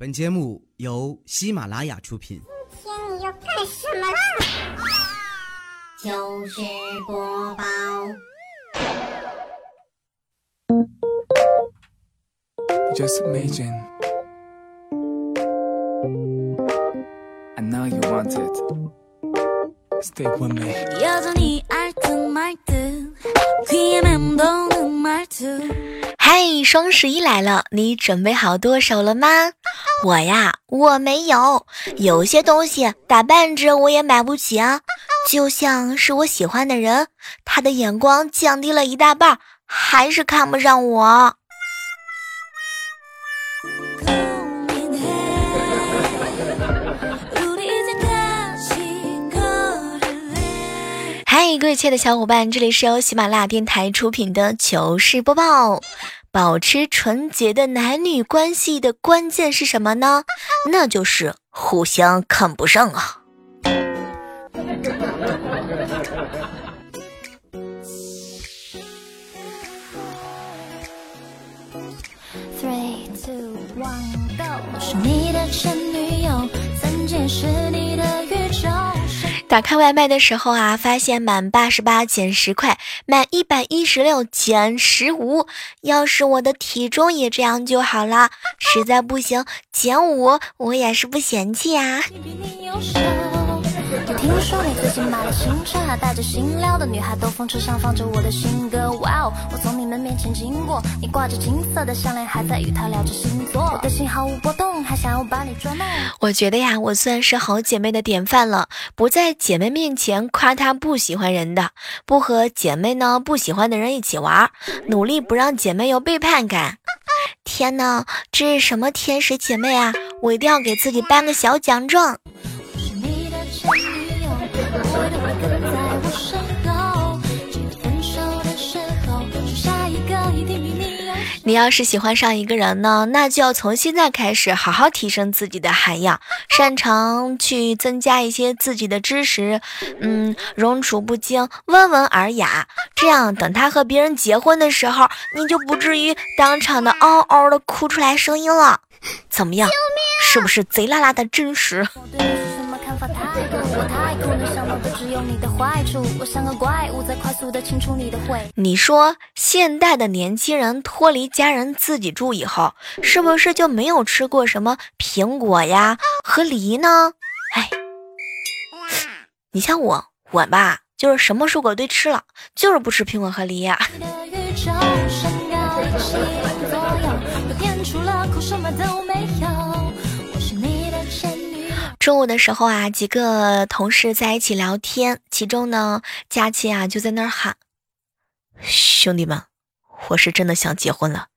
本节目由喜马拉雅出品。今天你要干什么啦？糗事播报。 Just imagine. I know you want it. Stay with me. 여전히 알듯말듯 귀에 맴도는 말투 双十一来了，你准备好剁手了吗？我呀，我没有，有些东西打半折我也买不起啊。就像是我喜欢的人，他的眼光降低了一大半，还是看不上我。嗨，各位亲爱的小伙伴，这里是由喜马拉雅电台出品的糗事播报。保持纯洁的男女关系的关键是什么呢？那就是互相看不上啊。Three, two, one, go 是你的前女友，曾经是你的宇宙。打开外卖的时候啊，发现满八十八减十块，满一百一十六减十五。要是我的体重也这样就好了，实在不行减五我也是不嫌弃啊。听说你最近买了新车，还带着新撩的女孩兜风车上放着我的新歌。哇哦！我从你们面前经过，你挂着金色的项链，还在与她聊着星座。我的心毫无波动，还想要把你捉弄。我觉得呀，我算是好姐妹的典范了，不在姐妹面前夸她不喜欢人的，不和姐妹呢不喜欢的人一起玩，努力不让姐妹有背叛感。天呐，这是什么天使姐妹啊！我一定要给自己颁个小奖状。我是你的你。要是喜欢上一个人呢，那就要从现在开始好好提升自己的涵养，擅长去增加一些自己的知识，嗯，容处不惊，温文尔雅。这样等他和别人结婚的时候，你就不至于当场的嗷嗷的哭出来声音了。怎么样？是不是贼拉拉的真实？我对你是什么看法，我太酷，你想到的只有你的坏处。我像个怪物，在快速的清除你的。你说现代的年轻人脱离家人自己住以后，是不是就没有吃过什么苹果呀和梨呢？哎，你像我，我吧就是什么水果都吃了，就是不吃苹果和梨呀。你中午的时候啊，几个同事在一起聊天，其中呢，佳琪啊就在那儿喊：“兄弟们，我是真的想结婚了，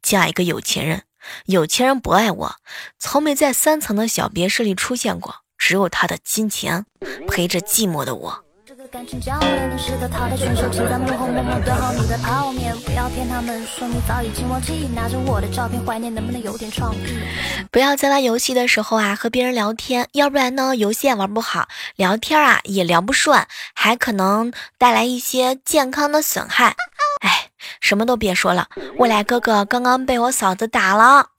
嫁一个有钱人。有钱人不爱我，从没在三层的小别墅里出现过，只有他的金钱陪着寂寞的我。”感情教练，你是个淘汰选手，请在幕后默默端好你的泡面，不要骗他们说你早已经忘记，拿着我的照片怀念，能不能有点创意？不要在玩游戏的时候啊和别人聊天，要不然呢游戏也玩不好，聊天啊也聊不顺，还可能带来一些健康的损害。哎，什么都别说了，未来哥哥刚刚被我嫂子打了。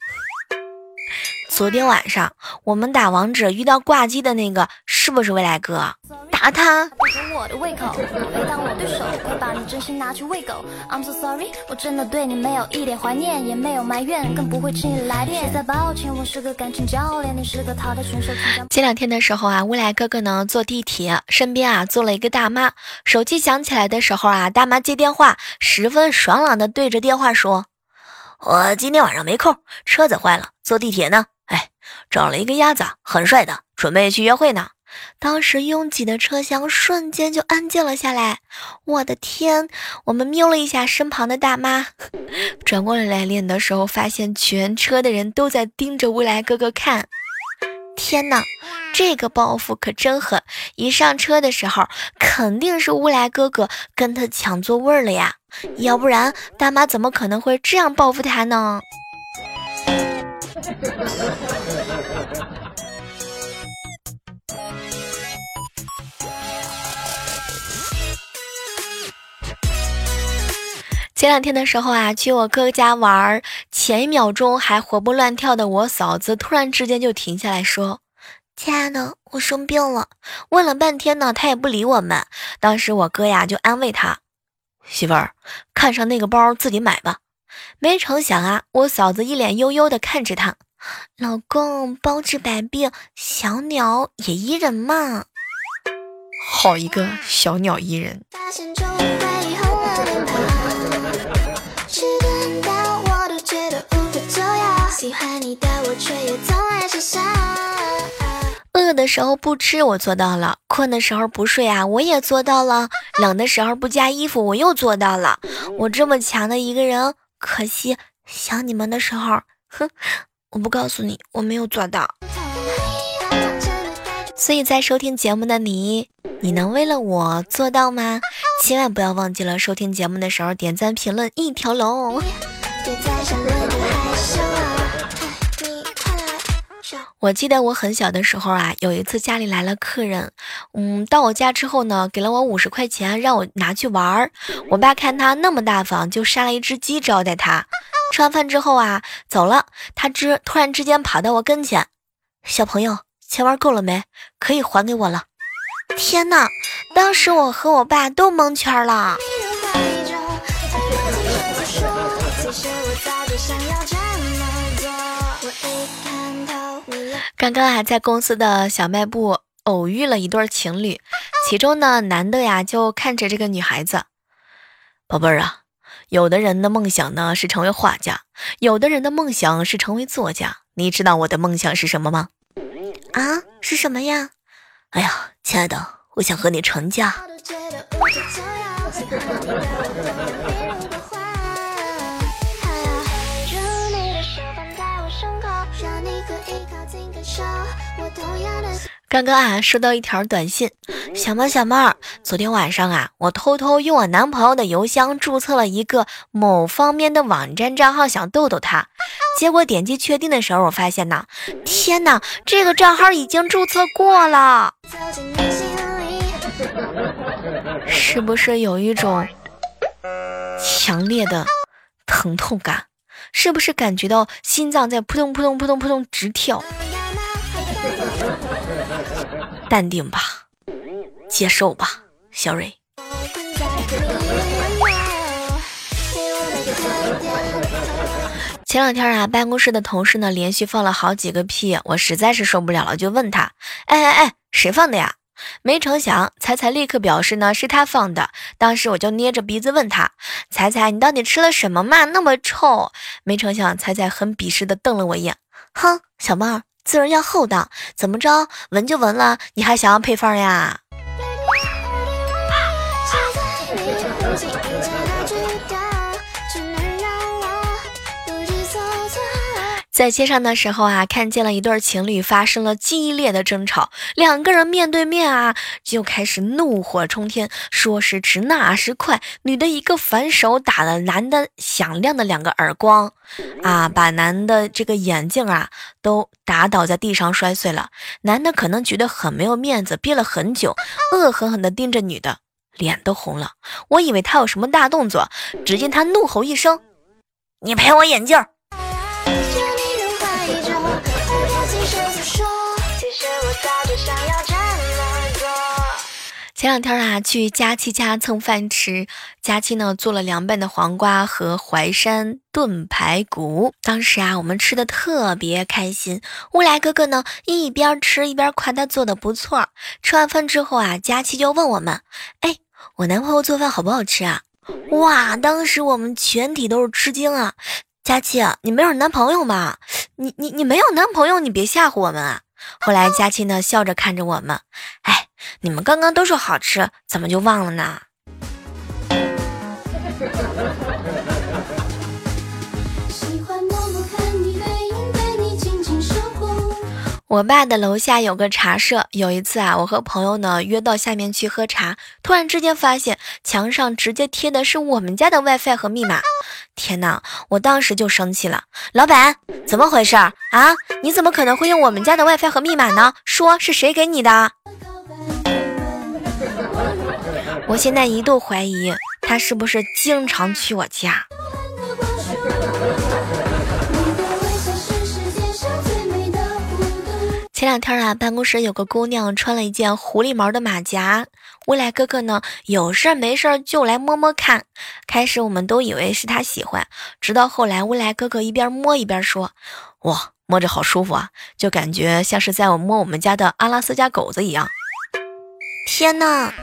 昨天晚上我们打王者遇到挂机的那个是不是未来哥？打他！不合我的胃口，别当我对手，快把你真心拿去喂狗。I'm so sorry，我真的对你没有一点怀念，也没有埋怨，更不会轻易来电。实在抱歉，我是个感情教练，你是个淘汰选手，前两天的时候啊，未来哥哥呢坐地铁，身边啊坐了一个大妈，手机响起来的时候啊，大妈接电话，十分爽朗的对着电话说：“我今天晚上没空，车子坏了，坐地铁呢。找了一个鸭子，很帅的，准备去约会呢。”当时拥挤的车厢瞬间就安静了下来。我的天！我们瞄了一下身旁的大妈，转过来脸的时候，发现全车的人都在盯着未来哥哥看。天呐，这个报复可真狠！一上车的时候，肯定是乌来哥哥跟他抢座位了呀，要不然大妈怎么可能会这样报复他呢？前两天的时候啊，去我哥家玩，前一秒钟还活蹦乱跳的我嫂子，突然之间就停下来说：“亲爱的，我生病了。”问了半天呢，他也不理我们。当时我哥呀就安慰他：“媳妇儿，看上那个包自己买吧。”没成想啊，我嫂子一脸悠悠的看着他：“老公，包治百病，小鸟也依人嘛。”好一个小鸟依人。饿的时候不吃，我做到了；困的时候不睡啊，我也做到了；冷的时候不加衣服，我又做到了。我这么强的一个人，可惜想你们的时候，哼，我不告诉你，我没有做到。所以在收听节目的你，你能为了我做到吗？千万不要忘记了收听节目的时候点赞评论一条龙。我记得我很小的时候啊，有一次家里来了客人，嗯，到我家之后呢，给了我五十块钱，让我拿去玩儿。我爸看他那么大方，就杀了一只鸡招待他。吃完饭之后啊，走了，他之突然之间跑到我跟前，小朋友，钱玩够了没？可以还给我了。天哪！当时我和我爸都蒙圈了。刚刚还，在公司的小卖部偶遇了一对情侣，其中呢，男的呀就看着这个女孩子，宝贝儿啊，有的人的梦想呢是成为画家，有的人的梦想是成为作家，你知道我的梦想是什么吗？啊，是什么呀？哎呀，亲爱的，我想和你成家。刚刚啊，收到一条短信，小猫小猫，昨天晚上啊，我偷偷用我男朋友的邮箱注册了一个某方面的网站账号，想逗逗他，结果点击确定的时候，我发现呢，天哪，这个账号已经注册过了，是不是有一种强烈的疼痛感？是不是感觉到心脏在扑通扑通扑通扑通直跳？淡定吧，接受吧，小蕊。前两天啊，办公室的同事呢连续放了好几个屁，我实在是受不了了，就问他：“哎哎哎，谁放的呀？”没成想，彩彩立刻表示呢是他放的。当时我就捏着鼻子问他：“彩彩，你到底吃了什么嘛？那么臭！”没成想，彩彩很鄙视的瞪了我一眼：“哼，小妹儿。”做人要厚道，怎么着？闻就闻了，你还想要配方呀？在街上的时候啊，看见了一对情侣发生了激烈的争吵，两个人面对面啊，就开始怒火冲天，说时迟那时快，女的一个反手打了男的响亮的两个耳光，啊，把男的这个眼镜啊都打倒在地上摔碎了。男的可能觉得很没有面子，憋了很久，恶狠狠地盯着女的，脸都红了。我以为他有什么大动作，只见他怒吼一声：“你赔我眼镜！”前两天啊，去佳期家蹭饭吃，佳期呢做了凉拌的黄瓜和淮山炖排骨。当时啊，我们吃的特别开心。乌来哥哥呢一边吃一边夸他做的不错。吃完饭之后啊，佳期就问我们：“哎，我男朋友做饭好不好吃啊？”哇，当时我们全体都是吃惊啊！佳期，你没有男朋友吗？你你你没有男朋友，你别吓唬我们啊！后来佳琪呢笑着看着我们，哎，你们刚刚都说好吃，怎么就忘了呢？我爸的楼下有个茶社，有一次啊，我和朋友呢约到下面去喝茶，突然之间发现墙上直接贴的是我们家的 WiFi 和密码。天哪！我当时就生气了，老板，怎么回事啊？你怎么可能会用我们家的 WiFi 和密码呢？说是谁给你的？我现在一度怀疑他是不是经常去我家？天啊，办公室有个姑娘穿了一件狐狸毛的马甲，未来哥哥呢有事没事就来摸摸看。开始我们都以为是他喜欢，直到后来未来哥哥一边摸一边说：“哇，摸着好舒服啊，就感觉像是在我摸我们家的阿拉斯加狗子一样。”天呐，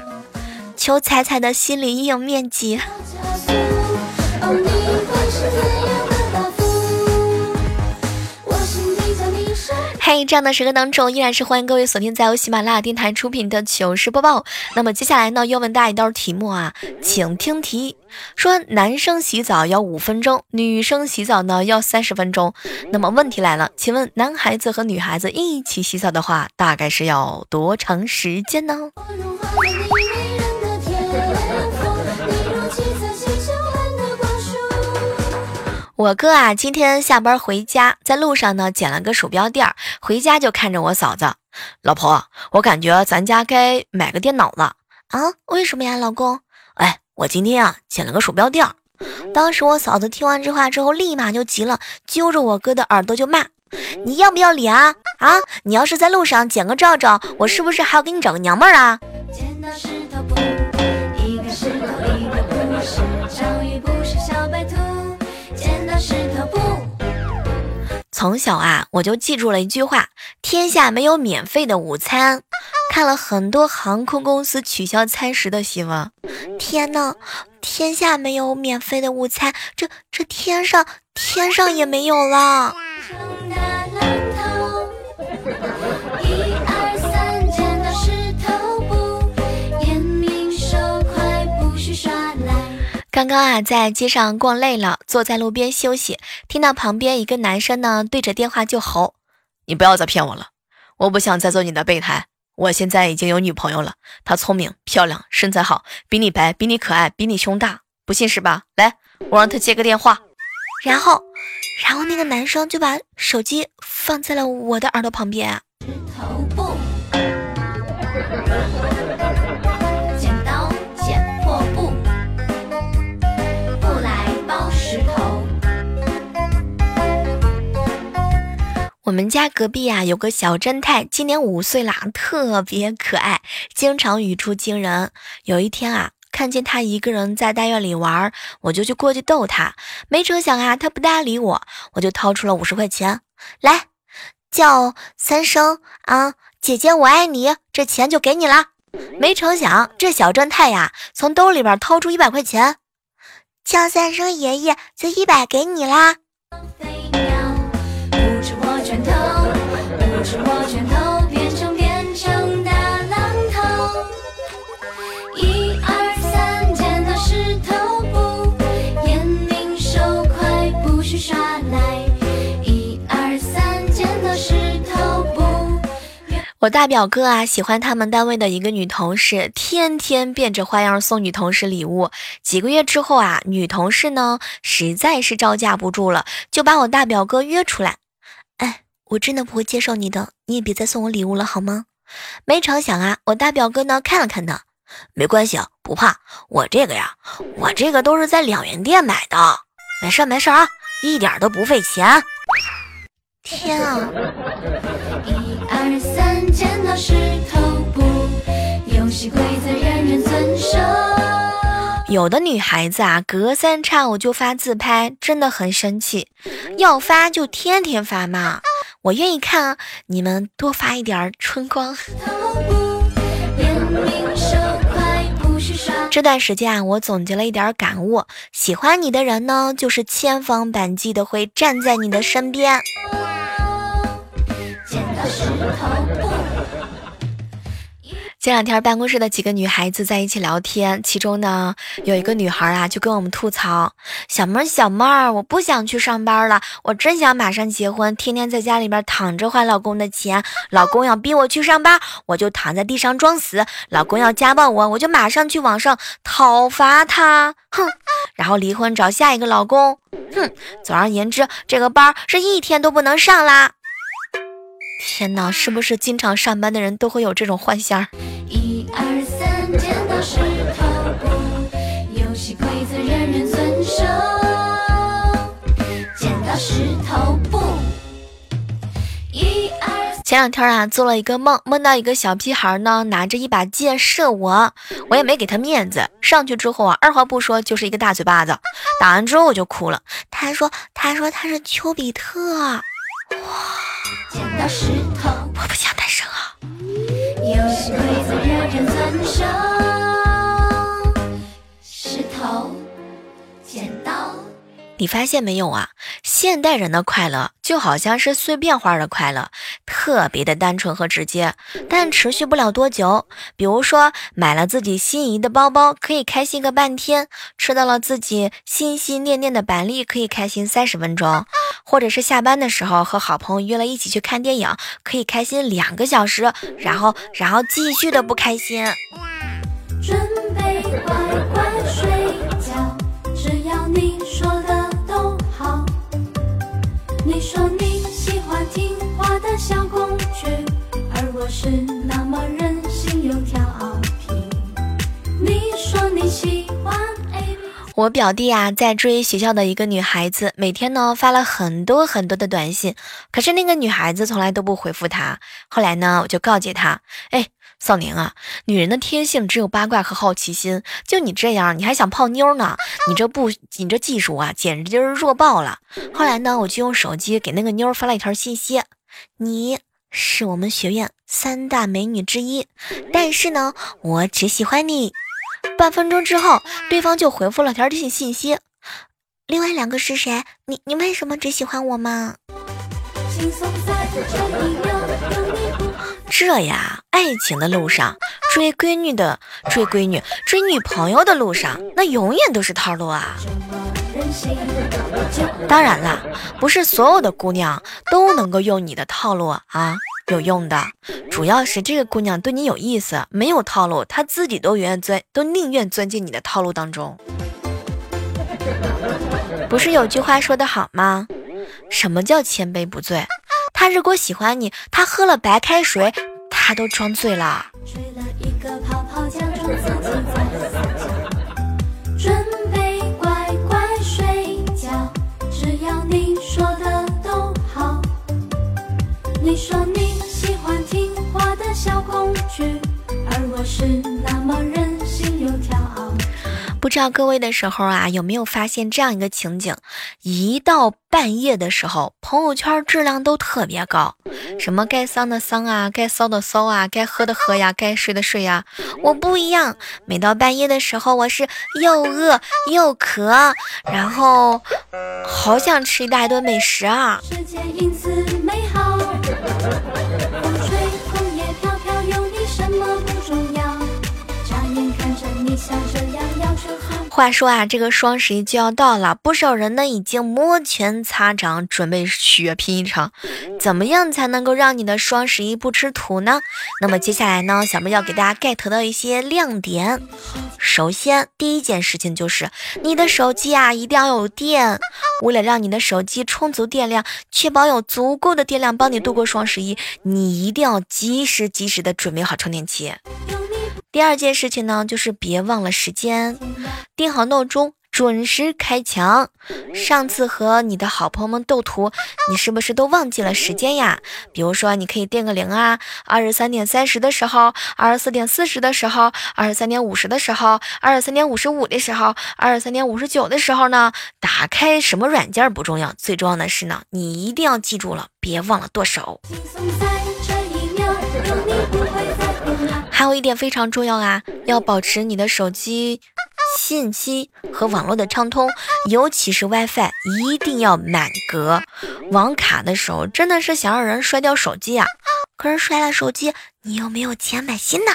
求彩彩的心理阴影面积。嘿，这样的时刻当中，依然是欢迎各位锁定在由喜马拉雅电台出品的糗事播报。那么接下来呢，要问大家一道题目啊，请听题：说男生洗澡要五分钟，女生洗澡呢要三十分钟。那么问题来了，请问男孩子和女孩子一起洗澡的话，大概是要多长时间呢？我哥啊，今天下班回家，在路上呢捡了个鼠标垫儿，回家就看着我嫂子，老婆，我感觉咱家该买个电脑了啊？为什么呀，老公？哎，我今天啊捡了个鼠标垫儿。当时我嫂子听完这话之后，立马就急了，揪着我哥的耳朵就骂：“你要不要脸啊？啊，你要是在路上捡个照照，我是不是还要给你找个娘们儿啊？”从小啊，我就记住了一句话：天下没有免费的午餐。看了很多航空公司取消餐食的新闻。天呐，天下没有免费的午餐，这这天上天上也没有了。刚刚啊，在街上逛累了，坐在路边休息，听到旁边一个男生呢对着电话就吼：“你不要再骗我了，我不想再做你的备胎。我现在已经有女朋友了，她聪明、漂亮、身材好，比你白，比你可爱，比你胸大，不信是吧？来，我让她接个电话。”然后，然后那个男生就把手机放在了我的耳朵旁边。我们家隔壁啊有个小侦探，今年五岁啦，特别可爱，经常语出惊人。有一天啊，看见他一个人在大院里玩，我就去过去逗他，没成想啊，他不搭理我，我就掏出了五十块钱，来叫三声啊，姐姐我爱你，这钱就给你了。没成想这小侦探呀，从兜里边掏出一百块钱，叫三声爷爷，这一百给你啦。我拳头，变成变成大榔头。一二三，剪刀石头布，眼明手快，不许耍赖。一二三，剪刀石头布。我大表哥啊，喜欢他们单位的一个女同事，天天变着花样送女同事礼物。几个月之后啊，女同事呢实在是招架不住了，就把我大表哥约出来。哎，我真的不会接受你的，你也别再送我礼物了，好吗？没成想啊，我大表哥呢看了看他，没关系啊，不怕，我这个呀，我这个都是在两元店买的，没事没事啊，一点都不费钱。天啊！一二三，剪刀石头布，游戏规则人人遵守有的女孩子啊，隔三差五就发自拍，真的很生气。要发就天天发嘛，我愿意看啊。你们多发一点春光。这段时间啊，我总结了一点感悟：喜欢你的人呢，就是千方百计的会站在你的身边。剪刀石头布。前两天办公室的几个女孩子在一起聊天，其中呢有一个女孩啊就跟我们吐槽：“小妹儿，小妹儿，我不想去上班了，我真想马上结婚，天天在家里边躺着花老公的钱。老公要逼我去上班，我就躺在地上装死；老公要家暴我，我就马上去网上讨伐他，哼！然后离婚找下一个老公，哼！总而言之，这个班是一天都不能上啦。天呐是不是经常上班的人都会有这种幻想一二三剪刀石头布游戏规则人人遵守剪刀石头布。一二前两天啊做了一个梦梦到一个小屁孩呢拿着一把剑射我我也没给他面子。上去之后啊二话不说就是一个大嘴巴子打完之后我就哭了。他说他说他是丘比特。剪刀石头，我不想单身啊。游戏规则人人遵守。你发现没有啊？现代人的快乐就好像是碎片化的快乐，特别的单纯和直接，但持续不了多久。比如说，买了自己心仪的包包，可以开心个半天；吃到了自己心心念念的板栗，可以开心三十分钟；或者是下班的时候和好朋友约了一起去看电影，可以开心两个小时，然后然后继续的不开心。准备说你喜欢听话的小公举，而我是那么任性又调皮。你说你喜欢。我表弟啊，在追学校的一个女孩子，每天呢发了很多很多的短信，可是那个女孩子从来都不回复他。后来呢，我就告诫他，哎，少年啊，女人的天性只有八卦和好奇心，就你这样，你还想泡妞呢？你这不，你这技术啊，简直就是弱爆了。后来呢，我就用手机给那个妞发了一条信息，你是我们学院三大美女之一，但是呢，我只喜欢你。半分钟之后，对方就回复了条信信息。另外两个是谁？你你为什么只喜欢我吗？轻松在这，这呀，爱情的路上，追闺女的追闺女，追女朋友的路上，那永远都是套路啊！当然啦，不是所有的姑娘都能够用你的套路啊，有用的。主要是这个姑娘对你有意思，没有套路，她自己都愿钻，都宁愿钻进你的套路当中。不是有句话说得好吗？什么叫千杯不醉？他如果喜欢你，他喝了白开水，他都装醉了。吹了一个泡泡，假装自己在撒娇。准备乖乖睡觉，只要你说的都好。你说你喜欢听话的小公举，而我是那么任性又调皮。不知道各位的时候啊，有没有发现这样一个情景？一到半夜的时候，朋友圈质量都特别高，什么该丧的丧啊，该骚的骚啊，该喝的喝呀，该睡的睡呀。我不一样，每到半夜的时候，我是又饿又渴，然后好想吃一大顿美食啊！世界因此话说啊，这个双十一就要到了，不少人呢已经摩拳擦掌，准备血拼一场。怎么样才能够让你的双十一不吃土呢？那么接下来呢，小妹要给大家 get 到一些亮点。首先，第一件事情就是你的手机啊一定要有电。为了让你的手机充足电量，确保有足够的电量帮你度过双十一，你一定要及时及时的准备好充电器。第二件事情呢，就是别忘了时间，定好闹钟，准时开抢。上次和你的好朋友们斗图，你是不是都忘记了时间呀？比如说，你可以定个铃啊，二十三点三十的时候，二十四点四十的时候，二十三点五十的时候，二十三点五十五的时候，二十三点五十九的时候呢？打开什么软件不重要，最重要的是呢，你一定要记住了，别忘了剁手。轻松在这一秒，有你不。还有一点非常重要啊，要保持你的手机信息和网络的畅通，尤其是 WiFi 一定要满格。网卡的时候真的是想让人摔掉手机啊，可是摔了手机，你又没有钱买新的。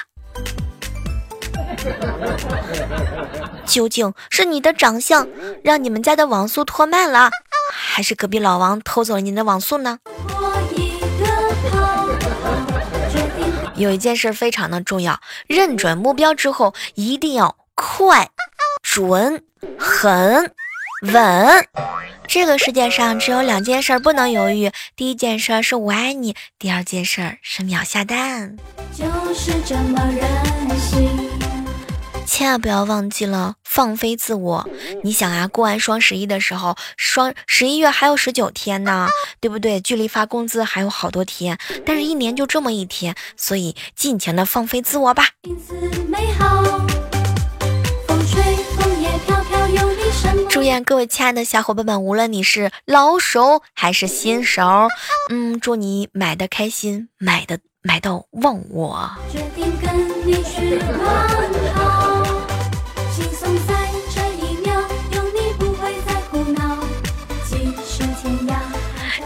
究竟是你的长相让你们家的网速拖慢了，还是隔壁老王偷走了你的网速呢？有一件事非常的重要，认准目标之后一定要快、准、狠、稳。这个世界上只有两件事不能犹豫，第一件事是我爱你，第二件事是秒下单。就是这么任性。千万不要忘记了放飞自我。你想啊，过完双十一的时候，双十一月还有十九天呢，对不对？距离发工资还有好多天，但是一年就这么一天，所以尽情的放飞自我吧。祝愿各位亲爱的小伙伴们，无论你是老手还是新手，嗯，祝你买的开心，买的买到忘我。决定跟你去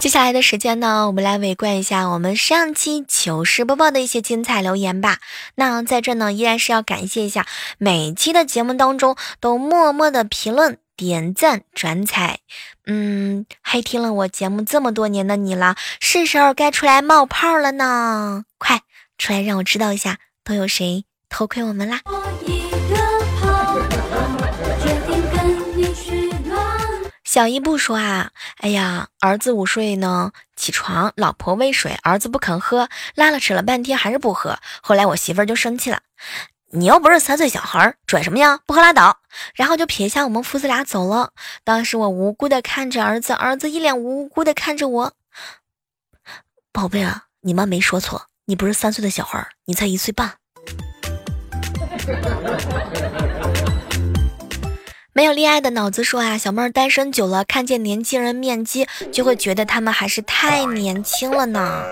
接下来的时间呢，我们来围观一下我们上期糗事播报的一些精彩留言吧。那在这呢，依然是要感谢一下每期的节目当中都默默的评论、点赞、转采，嗯，还听了我节目这么多年的你了，是时候该出来冒泡了呢！快出来让我知道一下，都有谁偷窥我们啦？小姨不说啊，哎呀，儿子午睡呢，起床，老婆喂水，儿子不肯喝，拉了扯了半天还是不喝。后来我媳妇儿就生气了，你又不是三岁小孩，拽什么呀？不喝拉倒。然后就撇下我们父子俩走了。当时我无辜的看着儿子，儿子一脸无辜的看着我。宝贝啊，你妈没说错，你不是三岁的小孩，你才一岁半。没有恋爱的脑子说啊，小妹儿单身久了，看见年轻人面基，就会觉得他们还是太年轻了呢。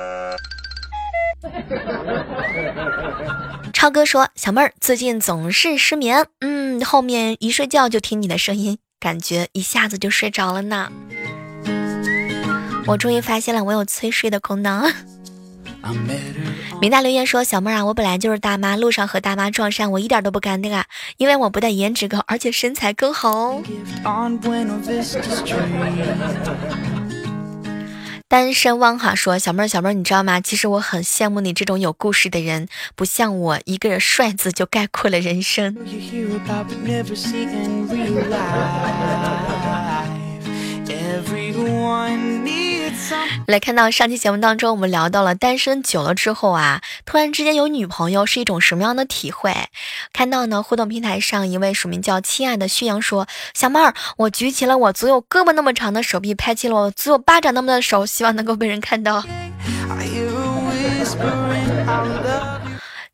超哥说，小妹儿最近总是失眠，嗯，后面一睡觉就听你的声音，感觉一下子就睡着了呢。我终于发现了我有催睡的功能。明大留言说：“小妹儿啊，我本来就是大妈，路上和大妈撞衫，我一点都不尴尬，因为我不但颜值高，而且身材更好哦。”单身汪哈说：“小妹儿，小妹儿，你知道吗？其实我很羡慕你这种有故事的人，不像我一个帅字就概括了人生。”来看到上期节目当中，我们聊到了单身久了之后啊，突然之间有女朋友是一种什么样的体会？看到呢，互动平台上一位署名叫“亲爱的旭阳”说：“小妹儿，我举起了我足有胳膊那么长的手臂，拍起了我足有巴掌那么的手，希望能够被人看到。”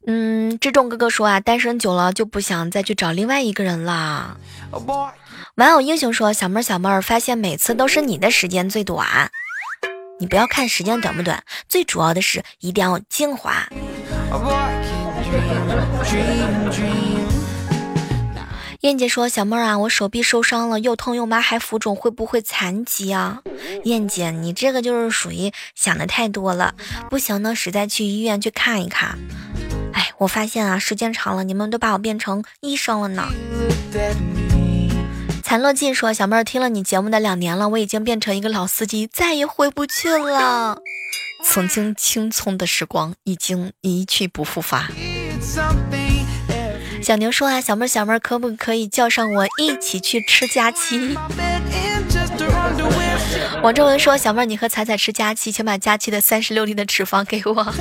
嗯，志重哥哥说啊，单身久了就不想再去找另外一个人啦。玩偶英雄说：“小妹儿，小妹儿，发现每次都是你的时间最短。你不要看时间短不短，最主要的是一定要精华。”燕姐说：“小妹儿啊，我手臂受伤了，又痛又麻还浮肿，会不会残疾啊？”燕姐，你这个就是属于想的太多了，不行呢，实在去医院去看一看。哎，我发现啊，时间长了，你们都把我变成医生了呢。残落尽说：“小妹儿听了你节目的两年了，我已经变成一个老司机，再也回不去了。曾经青葱的时光已经一去不复返。”小牛说：“啊，小妹儿，小妹儿，可不可以叫上我一起去吃佳期？”王正文说：“小妹儿，你和彩彩吃佳期，请把佳期的三十六粒的脂肪给我。”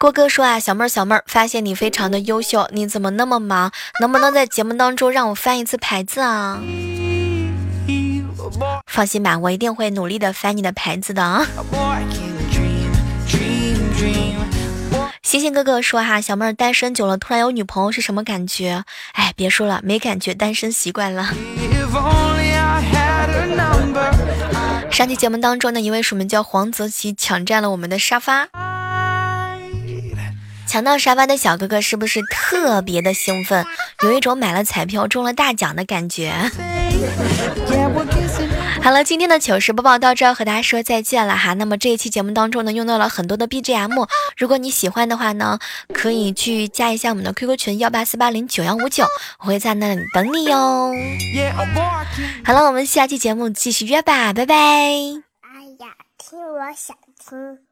郭哥说啊，小妹儿，小妹儿，发现你非常的优秀，你怎么那么忙？能不能在节目当中让我翻一次牌子啊？放心吧，我一定会努力的翻你的牌子的啊。星星哥哥说哈，小妹儿单身久了，突然有女朋友是什么感觉？哎，别说了，没感觉，单身习惯了。上期节目当中的一位署名叫黄泽奇抢占了我们的沙发。抢到沙发的小哥哥是不是特别的兴奋，有一种买了彩票中了大奖的感觉？好了，今天的糗事播报到这，和大家说再见了哈。那么这一期节目当中呢，用到了很多的 BGM，如果你喜欢的话呢，可以去加一下我们的 QQ 群幺八四八零九幺五九，我会在那里等你哟。好了，我们下期节目继续约吧，拜拜。哎呀，听我想听。